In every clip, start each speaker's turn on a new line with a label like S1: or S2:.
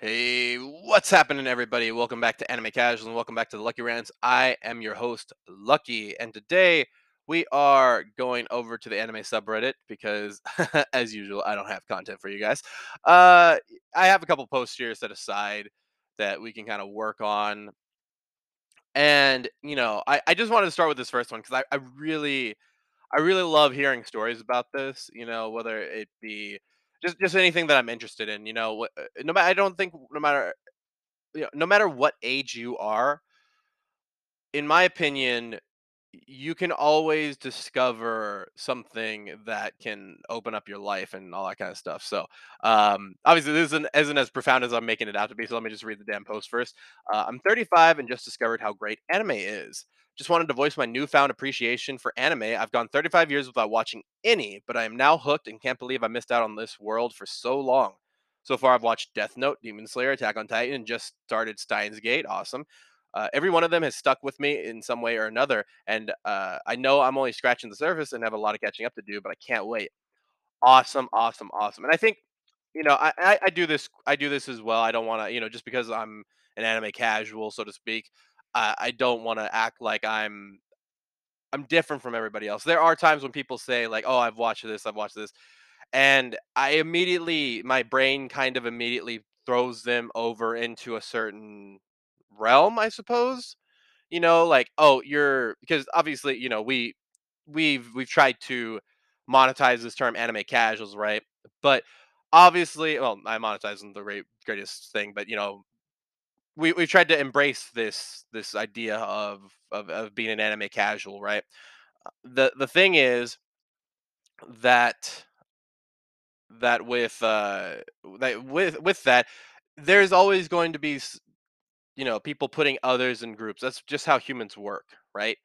S1: Hey, what's happening, everybody? Welcome back to Anime Casual and welcome back to the Lucky Rants. I am your host, Lucky, and today we are going over to the anime subreddit because, as usual, I don't have content for you guys. Uh, I have a couple posts here set aside that we can kind of work on. And, you know, I, I just wanted to start with this first one because I, I really I really love hearing stories about this, you know, whether it be just just anything that I'm interested in, you know, uh, no matter I don't think no matter you know, no matter what age you are, in my opinion, you can always discover something that can open up your life and all that kind of stuff. So, um, obviously, this isn't, isn't as profound as I'm making it out to be. So, let me just read the damn post first. Uh, I'm 35 and just discovered how great anime is. Just wanted to voice my newfound appreciation for anime. I've gone 35 years without watching any, but I am now hooked and can't believe I missed out on this world for so long. So far, I've watched Death Note, Demon Slayer, Attack on Titan, and just started Steins Gate. Awesome. Uh, every one of them has stuck with me in some way or another, and uh, I know I'm only scratching the surface and have a lot of catching up to do, but I can't wait. Awesome, awesome, awesome. And I think you know I, I, I do this I do this as well. I don't want to you know just because I'm an anime casual, so to speak. I, I don't want to act like I'm I'm different from everybody else. There are times when people say like, "Oh, I've watched this, I've watched this," and I immediately my brain kind of immediately throws them over into a certain realm, I suppose you know like oh you're because obviously you know we we've we've tried to monetize this term anime casuals right but obviously well i monetize isn't the great, greatest thing but you know we, we've tried to embrace this this idea of, of of being an anime casual right? The the thing is that that with uh that with with that there's always going to be you know people putting others in groups. That's just how humans work right?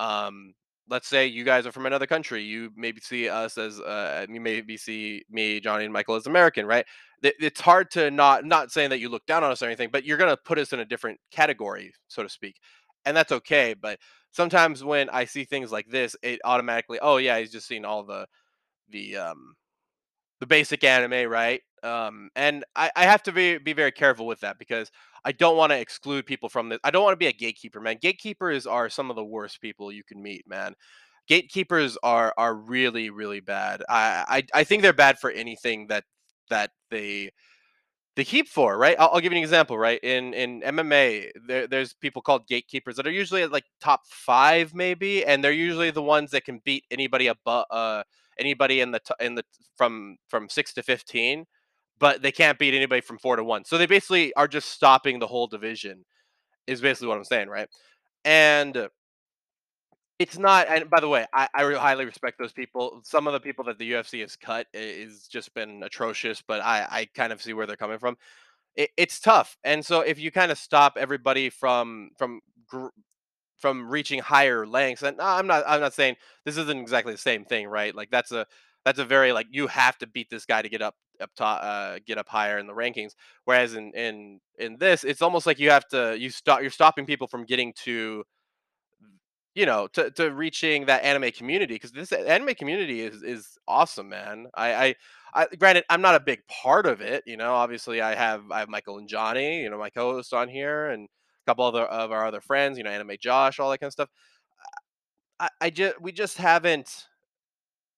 S1: Um let's say you guys are from another country you maybe see us as uh you maybe see me johnny and michael as american right it's hard to not not saying that you look down on us or anything but you're going to put us in a different category so to speak and that's okay but sometimes when i see things like this it automatically oh yeah he's just seen all the the um the basic anime, right? Um, and I, I have to be be very careful with that because I don't want to exclude people from this. I don't want to be a gatekeeper, man. Gatekeepers are some of the worst people you can meet, man. Gatekeepers are are really really bad. I I, I think they're bad for anything that that they they keep for, right? I'll, I'll give you an example, right? In in MMA, there, there's people called gatekeepers that are usually at like top five, maybe, and they're usually the ones that can beat anybody above, uh, anybody in the t- in the from from six to fifteen, but they can't beat anybody from four to one. So they basically are just stopping the whole division. Is basically what I'm saying, right? And it's not. And by the way, I, I highly respect those people. Some of the people that the UFC has cut is just been atrocious, but I I kind of see where they're coming from it, it's tough. And so if you kind of stop everybody from from from reaching higher lengths, and I'm not I'm not saying this isn't exactly the same thing, right? Like that's a that's a very like you have to beat this guy to get up up top uh get up higher in the rankings whereas in in in this it's almost like you have to you stop you're stopping people from getting to you know to, to reaching that anime community because this anime community is is awesome man. I, I i granted i'm not a big part of it you know obviously i have i have michael and johnny you know my co-host on here and a couple other of our other friends you know anime josh all that kind of stuff. I, I just we just haven't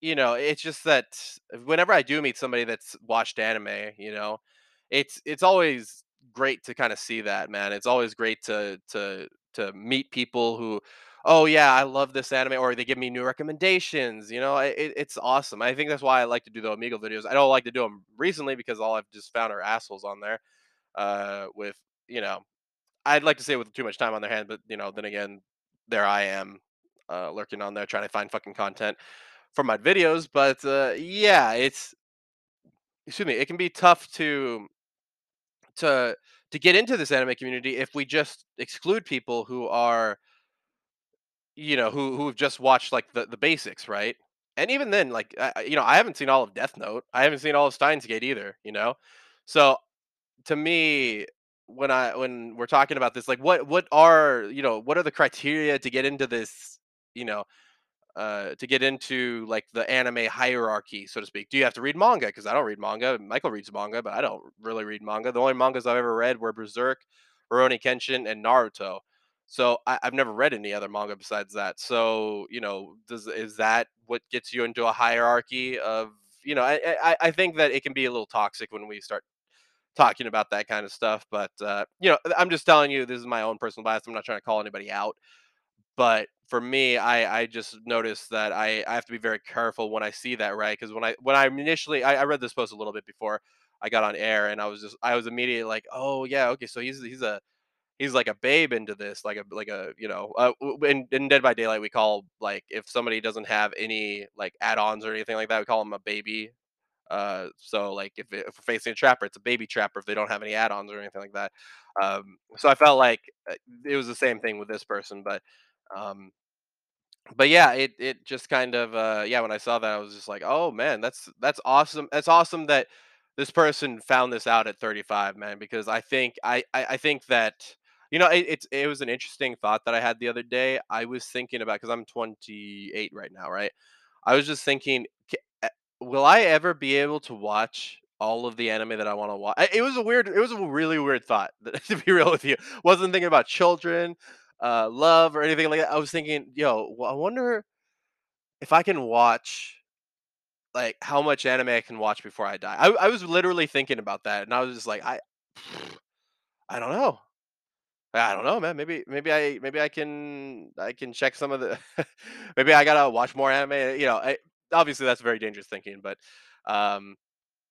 S1: you know, it's just that whenever I do meet somebody that's watched anime, you know, it's it's always great to kind of see that, man. It's always great to to to meet people who, oh yeah, I love this anime, or they give me new recommendations. You know, it, it's awesome. I think that's why I like to do the Amigo videos. I don't like to do them recently because all I've just found are assholes on there. Uh, with you know, I'd like to say with too much time on their hand, but you know, then again, there I am, uh, lurking on there trying to find fucking content for my videos. But uh, yeah, it's excuse me, it can be tough to to to get into this anime community if we just exclude people who are you know who who've just watched like the the basics, right? And even then, like I- you know, I haven't seen all of Death Note. I haven't seen all of Steins Gate either. You know, so to me when i when we're talking about this like what what are you know what are the criteria to get into this you know uh, to get into like the anime hierarchy, so to speak? Do you have to read manga? Because I don't read manga. Michael reads manga, but I don't really read manga. The only mangas I've ever read were Berserk, Rurouni Kenshin, and Naruto. So I, I've never read any other manga besides that. So you know, does is that what gets you into a hierarchy of you know? I I, I think that it can be a little toxic when we start talking about that kind of stuff. But uh, you know, I'm just telling you, this is my own personal bias. I'm not trying to call anybody out. But for me, I I just noticed that I I have to be very careful when I see that, right? Because when I when I initially I, I read this post a little bit before I got on air, and I was just I was immediately like, oh yeah, okay, so he's he's a he's like a babe into this, like a like a you know, uh, in, in Dead by Daylight we call like if somebody doesn't have any like add-ons or anything like that, we call them a baby. Uh, so like if, it, if we're facing a trapper, it's a baby trapper if they don't have any add-ons or anything like that. Um, so I felt like uh, it was the same thing with this person, but um, but yeah, it it just kind of uh yeah, when I saw that I was just like, "Oh man, that's that's awesome. That's awesome that this person found this out at 35, man, because I think I I, I think that you know, it, it's it was an interesting thought that I had the other day. I was thinking about because I'm 28 right now, right? I was just thinking, uh, will I ever be able to watch all of the anime that I want to watch? It was a weird, it was a really weird thought, to be real with you. Wasn't thinking about children uh, love or anything like that. I was thinking, yo, well, I wonder if I can watch like how much anime I can watch before I die. I, I was literally thinking about that, and I was just like, I, I don't know. I don't know, man. Maybe, maybe I, maybe I can, I can check some of the. maybe I gotta watch more anime. You know, I, obviously that's very dangerous thinking, but um,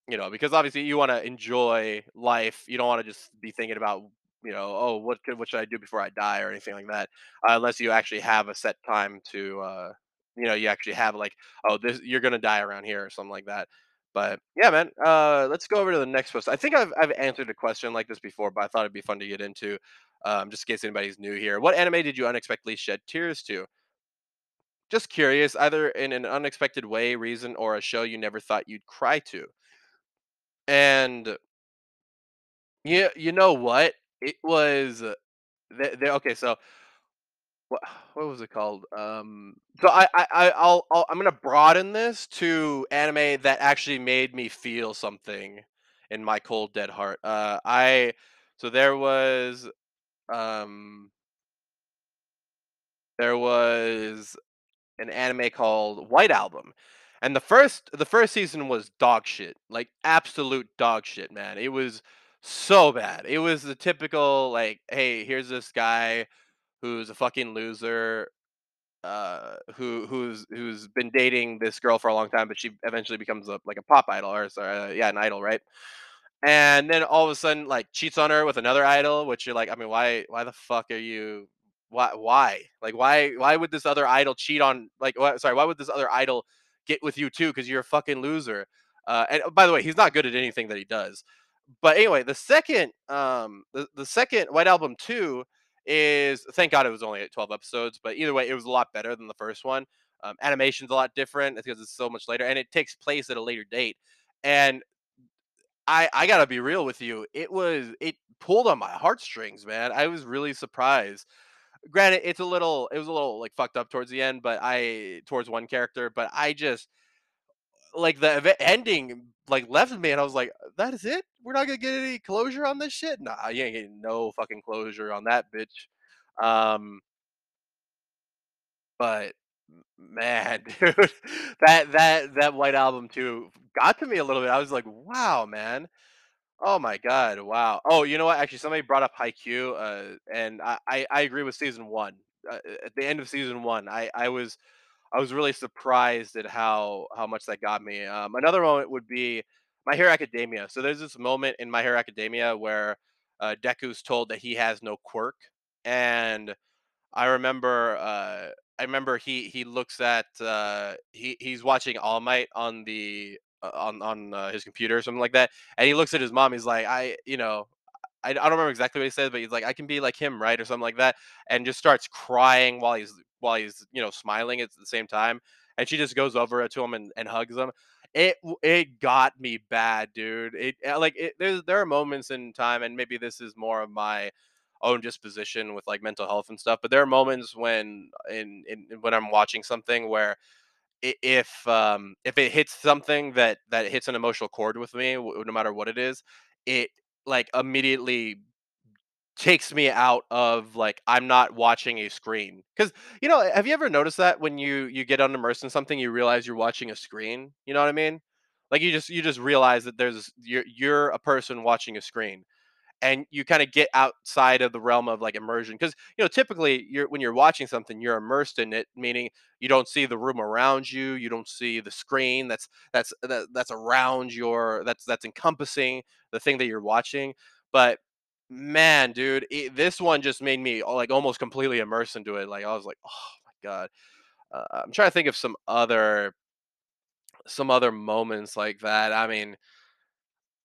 S1: you know, because obviously you want to enjoy life. You don't want to just be thinking about, you know, oh, what could, what should I do before I die or anything like that, uh, unless you actually have a set time to, uh, you know, you actually have like, oh, this you're gonna die around here or something like that. But yeah, man. Uh, let's go over to the next post. I think I've I've answered a question like this before, but I thought it'd be fun to get into, um, just in case anybody's new here. What anime did you unexpectedly shed tears to? Just curious, either in an unexpected way, reason, or a show you never thought you'd cry to. And Yeah, you know what? It was uh, the the okay, so what what was it called? Um, so I I- I'll, I'll I'm gonna broaden this to anime that actually made me feel something in my cold dead heart. Uh, I so there was um there was an anime called White Album. And the first the first season was dog shit. Like absolute dog shit, man. It was so bad. It was the typical like, hey, here's this guy who's a fucking loser uh who who's who's been dating this girl for a long time but she eventually becomes a like a pop idol or sorry, uh, yeah, an idol, right? and then all of a sudden like cheats on her with another idol which you're like i mean why why the fuck are you why why like why why would this other idol cheat on like sorry why would this other idol get with you too because you're a fucking loser uh and by the way he's not good at anything that he does but anyway the second um the, the second white album 2 is thank god it was only 12 episodes but either way it was a lot better than the first one um, animation's a lot different because it's so much later and it takes place at a later date and I I gotta be real with you. It was it pulled on my heartstrings, man. I was really surprised. Granted, it's a little it was a little like fucked up towards the end, but I towards one character, but I just like the ending like left me and I was like, that is it? We're not gonna get any closure on this shit? Nah, you ain't getting no fucking closure on that bitch. Um, but man, dude, that that that White Album 2 got to me a little bit. I was like, wow, man Oh my god, wow. Oh, you know what? Actually, somebody brought up Haikyuu, uh, and I, I, I agree with season one. Uh, at the end of season one, I, I was I was really surprised at how how much that got me. Um, another moment would be My Hero Academia. So there's this moment in My Hero Academia where uh, Deku's told that he has no quirk, and I remember uh I remember he he looks at uh he he's watching All Might on the uh, on on uh, his computer or something like that and he looks at his mom he's like I you know I, I don't remember exactly what he says, but he's like I can be like him right or something like that and just starts crying while he's while he's you know smiling at the same time and she just goes over to him and, and hugs him it it got me bad dude it uh, like it, there's there are moments in time and maybe this is more of my own disposition with like mental health and stuff. But there are moments when in, in when I'm watching something where if um if it hits something that that hits an emotional chord with me, no matter what it is, it like immediately takes me out of like I'm not watching a screen. Cuz you know, have you ever noticed that when you you get unimmersed in something you realize you're watching a screen? You know what I mean? Like you just you just realize that there's you're you're a person watching a screen and you kind of get outside of the realm of like immersion because you know typically you're when you're watching something you're immersed in it meaning you don't see the room around you you don't see the screen that's that's that, that's around your that's that's encompassing the thing that you're watching but man dude it, this one just made me uh, like almost completely immersed into it like i was like oh my god uh, i'm trying to think of some other some other moments like that i mean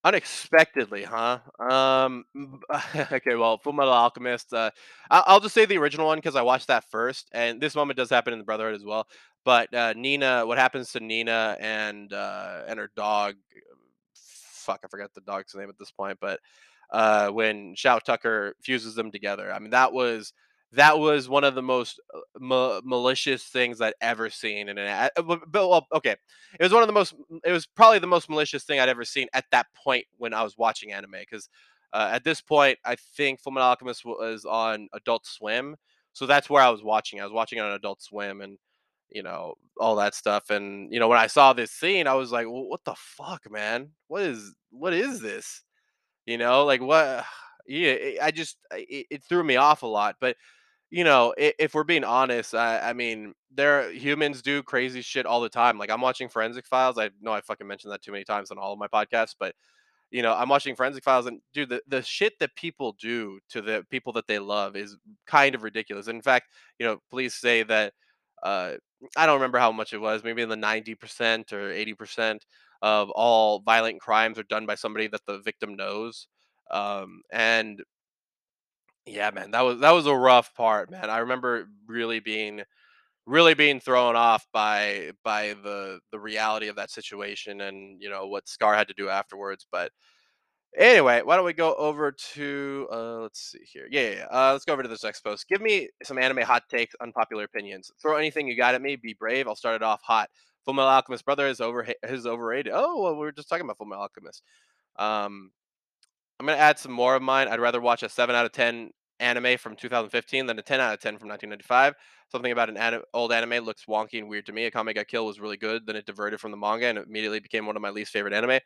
S1: Unexpectedly, huh? Um, okay, well, Full Metal Alchemist. Uh, I- I'll just say the original one because I watched that first, and this moment does happen in the Brotherhood as well. But uh, Nina, what happens to Nina and uh, and her dog? Fuck, I forgot the dog's name at this point, but uh, when Shou Tucker fuses them together, I mean that was that was one of the most uh, ma- malicious things I'd ever seen in an. a- uh, well, okay, it was one of the most it was probably the most malicious thing I'd ever seen at that point when I was watching anime because uh, at this point I think Fullmetal Alchemist was on Adult Swim, so that's where I was watching. I was watching on Adult Swim and you know all that stuff. And you know when I saw this scene, I was like, well, "What the fuck, man? What is what is this? You know, like what?" Yeah, I just it, it threw me off a lot, but you know, if we're being honest, I, I mean, there humans do crazy shit all the time. Like I'm watching Forensic Files. I know I fucking mentioned that too many times on all of my podcasts, but you know, I'm watching Forensic Files, and dude, the the shit that people do to the people that they love is kind of ridiculous. And In fact, you know, police say that uh, I don't remember how much it was, maybe in the ninety percent or eighty percent of all violent crimes are done by somebody that the victim knows. Um, and yeah, man, that was that was a rough part, man. I remember really being really being thrown off by by the the reality of that situation and you know what Scar had to do afterwards. But anyway, why don't we go over to uh let's see here. Yeah, yeah, yeah. Uh, let's go over to this next post. Give me some anime hot takes, unpopular opinions. Throw anything you got at me. Be brave. I'll start it off hot. Fullmetal Alchemist brother is over is overrated. Oh, well, we were just talking about Fullmetal Alchemist. Um, I'm gonna add some more of mine. I'd rather watch a seven out of ten anime from 2015 than a 10 out of 10 from 1995. Something about an anim- old anime looks wonky and weird to me. Akame ga Kill was really good, then it diverted from the manga and immediately became one of my least favorite anime.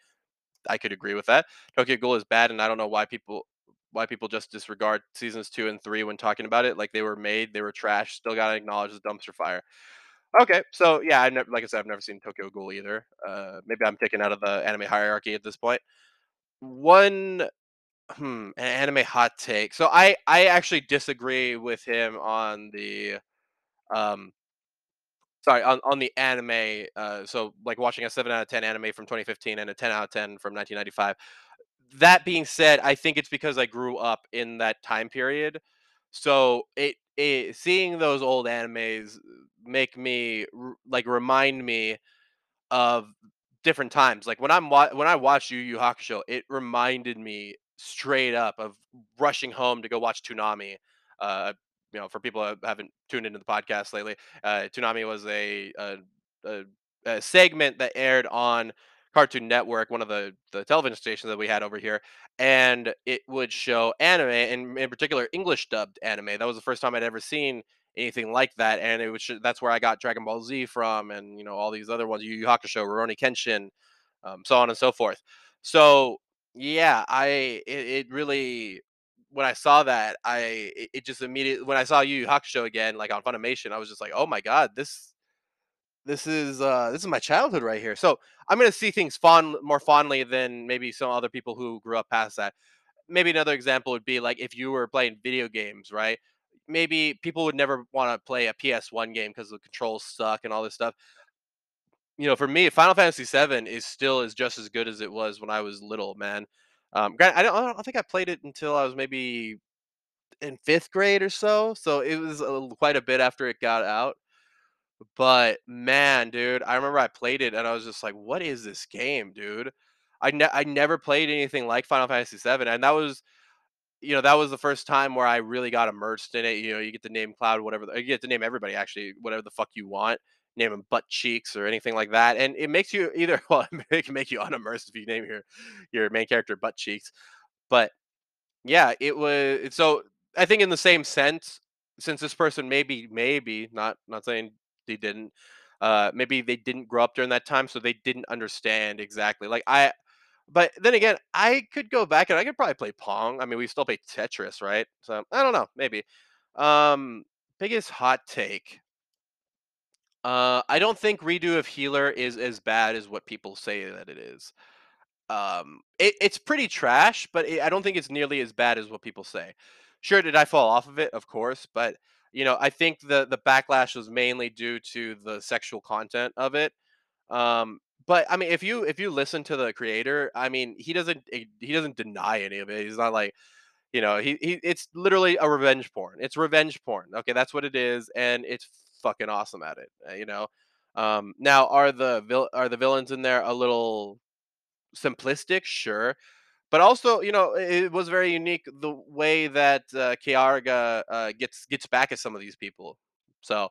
S1: I could agree with that. Tokyo Ghoul is bad, and I don't know why people why people just disregard seasons two and three when talking about it. Like they were made, they were trash. Still gotta acknowledge the dumpster fire. Okay, so yeah, I never, like I said, I've never seen Tokyo Ghoul either. Uh, maybe I'm taken out of the anime hierarchy at this point. One Hmm, an anime hot take. So I I actually disagree with him on the um sorry on on the anime. Uh, so like watching a seven out of ten anime from 2015 and a 10 out of 10 from 1995. That being said, I think it's because I grew up in that time period. So it, it seeing those old animes make me like remind me of different times. Like when I'm wa- when I watched Yu Yu Hakusho, it reminded me straight up of rushing home to go watch Toonami. Uh, you know, for people that haven't tuned into the podcast lately, uh, Toonami was a, a, a, a segment that aired on Cartoon Network, one of the the television stations that we had over here, and it would show anime, and in particular English dubbed anime. That was the first time I'd ever seen anything like that, and it was that's where I got Dragon Ball Z from, and you know all these other ones, Yu Yu Hakusho, Rurouni Kenshin, um, so on and so forth. So yeah, I it, it really when I saw that, I it, it just immediately when I saw Yu Yu Hakusho again, like on Funimation, I was just like, oh my god, this this is uh this is my childhood right here. So I'm gonna see things fond more fondly than maybe some other people who grew up past that maybe another example would be like if you were playing video games, right? Maybe people would never want to play a PS1 game because the controls suck and all this stuff. You know, for me, Final Fantasy VII is still is just as good as it was when I was little, man. Um, I don't, I don't think I played it until I was maybe in fifth grade or so, so it was a, quite a bit after it got out. But man, dude, I remember I played it and I was just like, "What is this game, dude?" I ne- I never played anything like Final Fantasy VII, and that was you know, that was the first time where I really got immersed in it. You know, you get to name Cloud, whatever. You get to name everybody actually, whatever the fuck you want. Name him butt cheeks or anything like that, and it makes you either. Well, it can make you unimmersed if you name your your main character butt cheeks. But yeah, it was. So I think in the same sense, since this person maybe maybe not not saying they didn't. Uh, maybe they didn't grow up during that time, so they didn't understand exactly. Like I, but then again, I could go back and I could probably play Pong. I mean, we still play Tetris, right? So I don't know, maybe. Um, biggest hot take. Uh, I don't think redo of Healer is as bad as what people say that it is. Um, it, it's pretty trash, but it, I don't think it's nearly as bad as what people say. Sure, did I fall off of it? Of course, but you know, I think the the backlash was mainly due to the sexual content of it um, but I mean, if you if you listen to the creator, I mean, he doesn't eh, he doesn't deny any of it. He's not like you know he, he it's literally a revenge porn. It's revenge porn. Okay, that's what it is, and it's fucking awesome at it. uh, You know. Um, now, are the vil- are the villains in there a little simplistic? Sure, but also you know it was very unique the way that uh, Keyaru uh, gets gets back at some of these people. So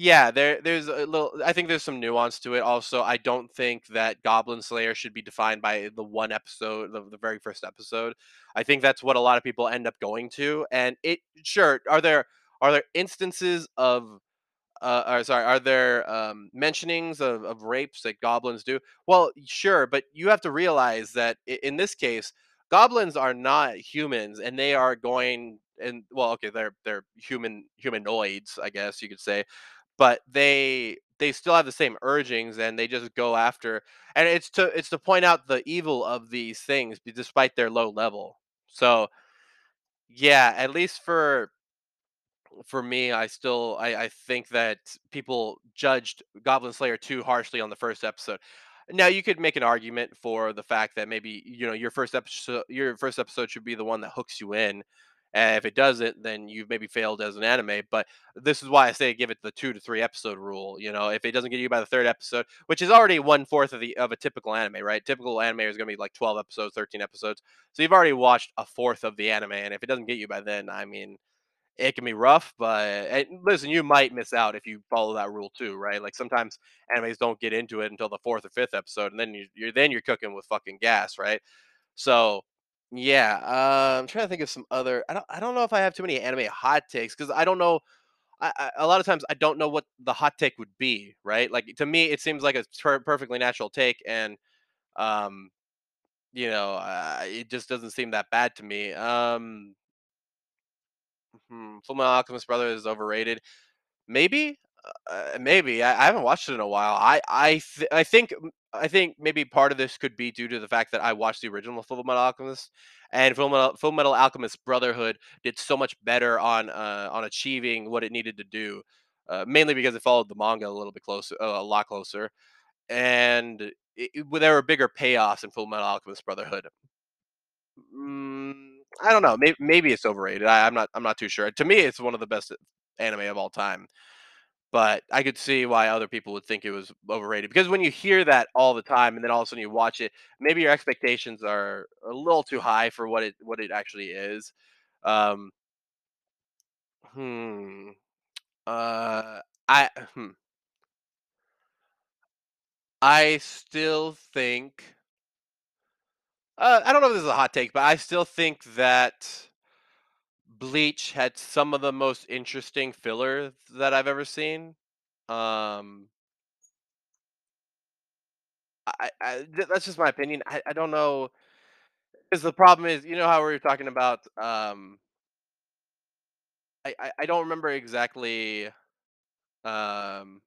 S1: yeah, there there's a little I think there's some nuance to it also. I don't think that Goblin Slayer should be defined by the one episode, the, the very first episode. I think that's what a lot of people end up going to. And it sure, are there are there instances of uh, or sorry, are there um, mentionings of, of rapes that goblins do? Well, sure, but you have to realize that in this case, goblins are not humans, and they are going and well, okay, they're they're human humanoids, I guess you could say but they they still have the same urgings and they just go after and it's to it's to point out the evil of these things despite their low level. So yeah at least for for me i still i i think that people judged goblin slayer too harshly on the first episode. Now you could make an argument for the fact that maybe you know your first episode your first episode should be the one that hooks you in and if it doesn't then you've maybe failed as an anime but this is why i say give it the two to three episode rule you know if it doesn't get you by the third episode which is already one fourth of the of a typical anime right typical anime is going to be like 12 episodes 13 episodes so you've already watched a fourth of the anime and if it doesn't get you by then i mean it can be rough, but listen, you might miss out if you follow that rule too, right? Like sometimes animes don't get into it until the fourth or fifth episode, and then you, you're then you're cooking with fucking gas, right? So yeah, uh, I'm trying to think of some other. I don't I don't know if I have too many anime hot takes because I don't know. I, I, a lot of times I don't know what the hot take would be, right? Like to me, it seems like a per- perfectly natural take, and um, you know, uh, it just doesn't seem that bad to me. Um, hmm, Fullmetal Alchemist Brother is overrated. Maybe, uh, maybe I, I haven't watched it in a while. I I th- I think I think maybe part of this could be due to the fact that I watched the original Full Metal Alchemist, and Full Metal, Full Metal Alchemist Brotherhood did so much better on uh, on achieving what it needed to do, uh, mainly because it followed the manga a little bit closer, uh, a lot closer, and it, it- there were bigger payoffs in Full Metal Alchemist Brotherhood. Mm, I don't know. Maybe maybe it's overrated. I, I'm not. I'm not too sure. To me, it's one of the best anime of all time. But I could see why other people would think it was overrated because when you hear that all the time and then all of a sudden you watch it, maybe your expectations are a little too high for what it what it actually is. Um, hmm. Uh, I hmm. I still think. Uh, I don't know if this is a hot take, but I still think that Bleach had some of the most interesting filler that I've ever seen. Um, I, I th- that's just my opinion. I, I don't know because the problem is, you know how we were talking about. Um, I, I I don't remember exactly um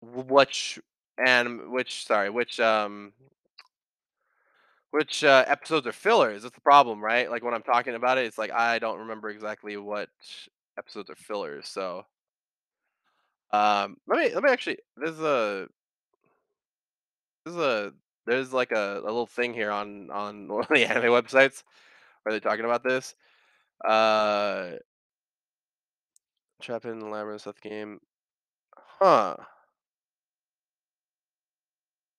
S1: which and which sorry which um which uh, episodes are fillers. That's the problem, right? Like when I'm talking about it, it's like I don't remember exactly what episodes are fillers. So um, let me let me actually. There's a there's a there's like a, a little thing here on on one of the anime websites where they're talking about this. Uh, Trap in the Labyrinth of game. Huh.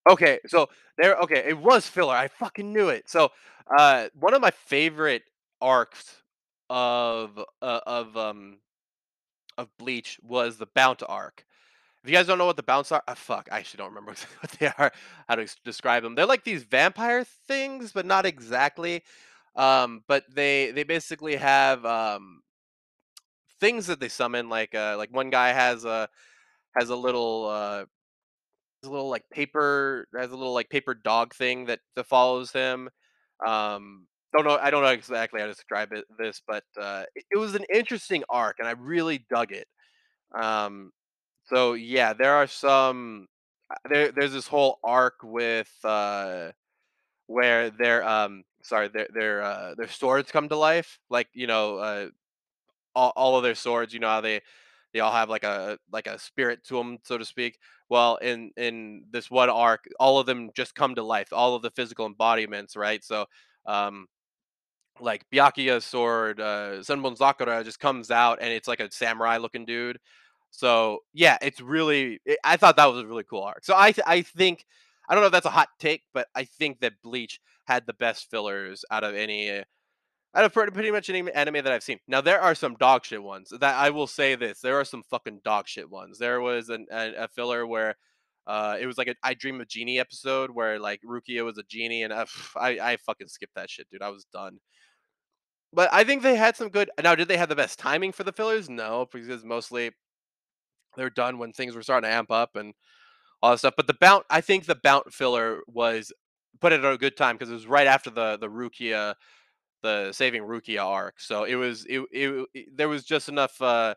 S1: Okay, so there okay, it was filler, I fucking knew it. So, uh, one of my favorite arcs of, uh, of, um of Bleach was the Bount arc. If you guys don't know what the Bounts are, ah, fuck, I actually don't remember what they are, how to describe them. They're like these vampire things, but not exactly. Um, but they they basically have, um things that they summon, like, uh, like one guy has a has a little, uh a little, like, paper has a little, like, paper dog thing that that follows him. Um, don't know I don't know exactly how to describe it this, but, uh, it it was an interesting arc, and I really dug it. Um, so, yeah, there are some uh, there there's this whole arc with, uh where their, um sorry, their their, uh, their swords come to life, like, you know, uh, all all of their swords, you know how they they all have like a like a spirit to them, so to speak. Well, in in this one arc, all of them just come to life, all of the physical embodiments, right? So, um, like Byakuya's sword, uh, Senbon Zakura just comes out and it's like a samurai looking dude. So yeah, it's really it, I thought that was a really cool arc. So I th- I think I don't know if that's a hot take, but I think that Bleach had the best fillers out of any out of pretty, much any anime that I've seen. Now there are some dog shit ones that I will say this. There are some fucking dog shit ones. There was an, a, a filler where uh, it was like a I Dream of Genie episode where like Rukia was a genie and uh, I I fucking skipped that shit, dude. I was done. But I think they had some good. Now, did they have the best timing for the fillers? No, because mostly they're done when things were starting to amp up and all that stuff. But the Bount, I think the Bount filler was put it at a good time because it was right after the the Rukia the saving Rukia arc. So it was it, it, it there was just enough uh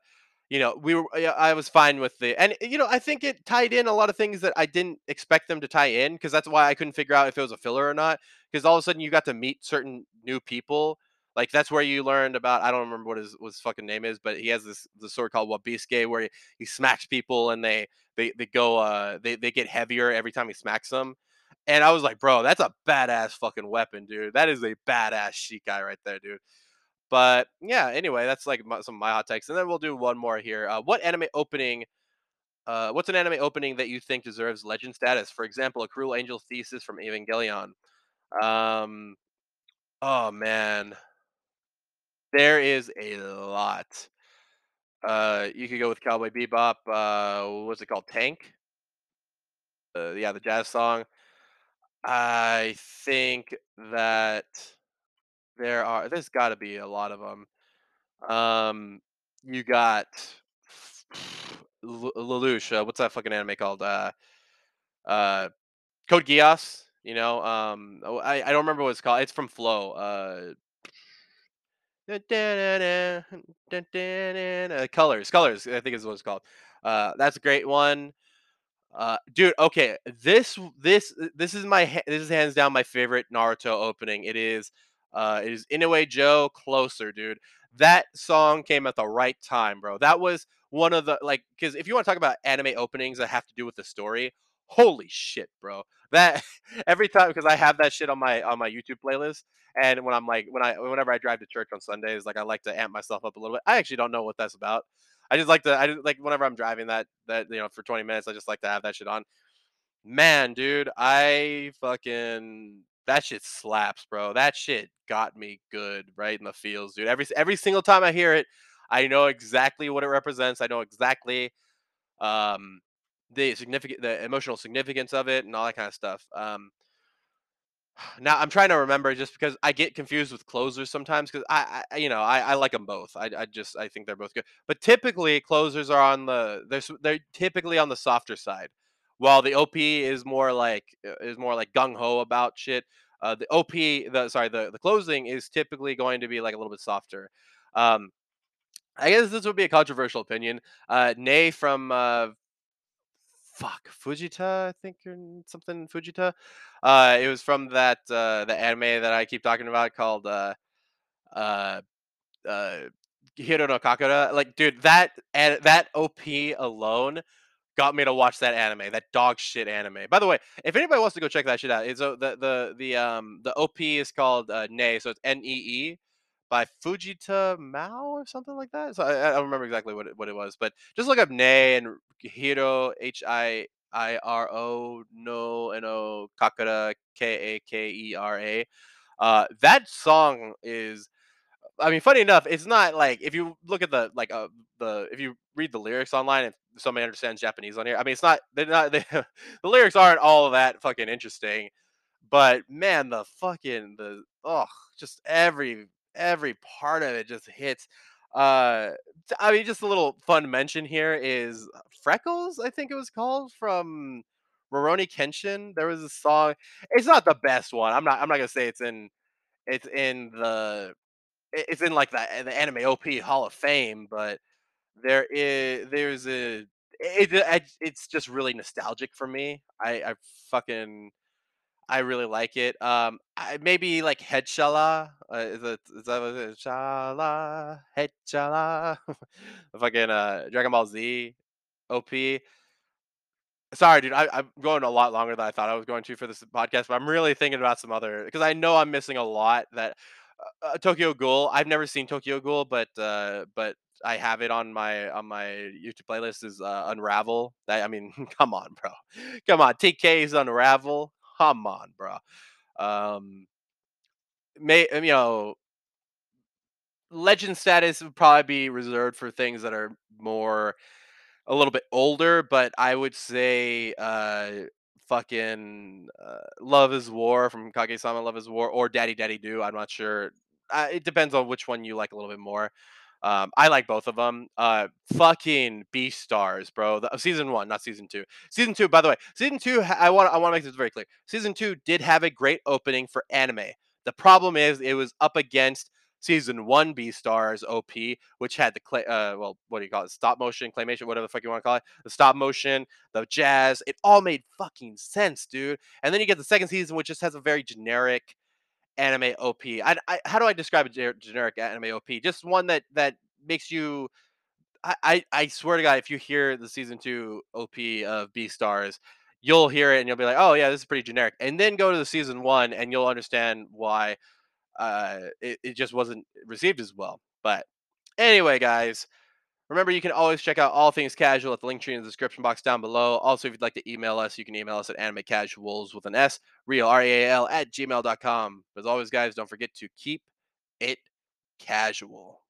S1: you know, we were I was fine with the and you know, I think it tied in a lot of things that I didn't expect them to tie in because that's why I couldn't figure out if it was a filler or not because all of a sudden you got to meet certain new people. Like that's where you learned about I don't remember what his what his fucking name is, but he has this the sword called Wabisuke where he, he smacks people and they they they go uh they they get heavier every time he smacks them. And I was like, bro, that's a badass fucking weapon, dude. That is a badass Shikai right there, dude. But yeah, anyway, that's like my, some of my hot takes, and then we'll do one more here. Uh, what anime opening? Uh, what's an anime opening that you think deserves legend status? For example, a Cruel Angel Thesis from Evangelion. Um, oh man, there is a lot. Uh, you could go with Cowboy Bebop. Uh, what's it called? Tank. Uh, yeah, the jazz song. I think that there are. There's got to be a lot of them. Um, you got L- Lelouch. Uh, what's that fucking anime called? Uh, uh, Code Geass. You know, um, oh, I I don't remember what it's called. It's from Flow. Uh, colors, colors. I think is what it's called. Uh, that's a great one. Uh, dude, okay, this this this is my this is hands down my favorite Naruto opening. It is uh it is Inoue Joe closer, dude. That song came at the right time, bro. That was one of the like because if you want to talk about anime openings that have to do with the story, holy shit, bro. That every time because I have that shit on my on my YouTube playlist, and when I'm like when I whenever I drive to church on Sundays, like I like to amp myself up a little bit. I actually don't know what that's about. I just like to I just like whenever I'm driving that that you know for 20 minutes, I just like to have that shit on. Man, dude, I fucking that shit slaps, bro. That shit got me good right in the feels, dude. Every every single time I hear it, I know exactly what it represents. I know exactly um the significant the emotional significance of it and all that kind of stuff. Um now I'm trying to remember just because I get confused with closers sometimes because I, I, you know, I, I like them both. I, I just I think they're both good. But typically closers are on the they're they're typically on the softer side, while the OP is more like uh, is more like gung ho about shit. Uh, the OP, the sorry, the the closing is typically going to be like a little bit softer. Um, I guess this would be a controversial opinion. Uh, Nay from uh, fuck Fujita, I think or something Fujita. Uh, it was from that uh, the anime that I keep talking about called uh, uh, uh, Hiiro no Kakera. Like, dude, that that OP alone got me to watch that anime, that dog shit anime. By the way, if anybody wants to go check that shit out, it's uh, the the the um the OP is called uh, Nei, so it's N E E by Fujita Mao or something like that. So I, I don't remember exactly what it, what it was, but just look up Nei and Hiiro H I I R O no N O Kakera K A K E R A. Uh, that song is I mean, funny enough, it's not like if you look at the like uh the if you read the lyrics online and somebody understands Japanese on here, I mean, it's not they're not they, the lyrics aren't all that fucking interesting, but man, the fucking the oh, just every every part of it just hits. Uh, I mean, just a little fun mention here is Freckles, I think it was called from Rurouni Kenshin. There was a song. It's not the best one. I'm not. I'm not gonna say it's in. It's in the it's in like the the anime OP Hall of Fame, but there is there's a it, it it's just really nostalgic for me. I I fucking I really like it. Um, I, maybe like Head-Cha-La. Uh, is that is that what it is? Cha-La Head-Cha-La? fucking uh Dragon Ball Z OP. Sorry, dude. I, I'm going a lot longer than I thought I was going to for this podcast, but I'm really thinking about some other because I know I'm missing a lot. That uh, Tokyo Ghoul. I've never seen Tokyo Ghoul, but uh, but I have it on my on my YouTube playlist. Is uh, Unravel. That, I mean, come on, bro. Come on. TK's Unravel. Come on, bro. Um, may you know legend status would probably be reserved for things that are more a little bit older, but I would say, uh, fucking, uh, Love is War from Kaguya-sama Love is War or Daddy Daddy Do, I'm not sure. Uh, it depends on which one you like a little bit more. Um, I like both of them. Uh, fucking Beastars, bro. The, uh, season one, not season two. Season two, by the way, season two. I want I want to make this very clear. Season two did have a great opening for anime. The problem is it was up against season one B Beastars OP, which had the clay, uh, well, what do you call it? Stop motion, claymation, whatever the fuck you want to call it. The stop motion, the jazz. It all made fucking sense, dude. And then you get the second season, which just has a very generic anime OP. I, I how do I describe a generic anime OP? Just one that that makes you. I, I I swear to God, if you hear the season two OP of Beastars, you'll hear it and you'll be like, oh yeah, this is pretty generic. And then go to the season one and you'll understand why uh, it, it just wasn't received as well. But anyway, guys, remember you can always check out all things casual at the Linktree in the description box down below. Also, if you'd like to email us, you can email us at animecasuals with an S, real, R E A L, at gmail.com. As always, guys, don't forget to keep it casual.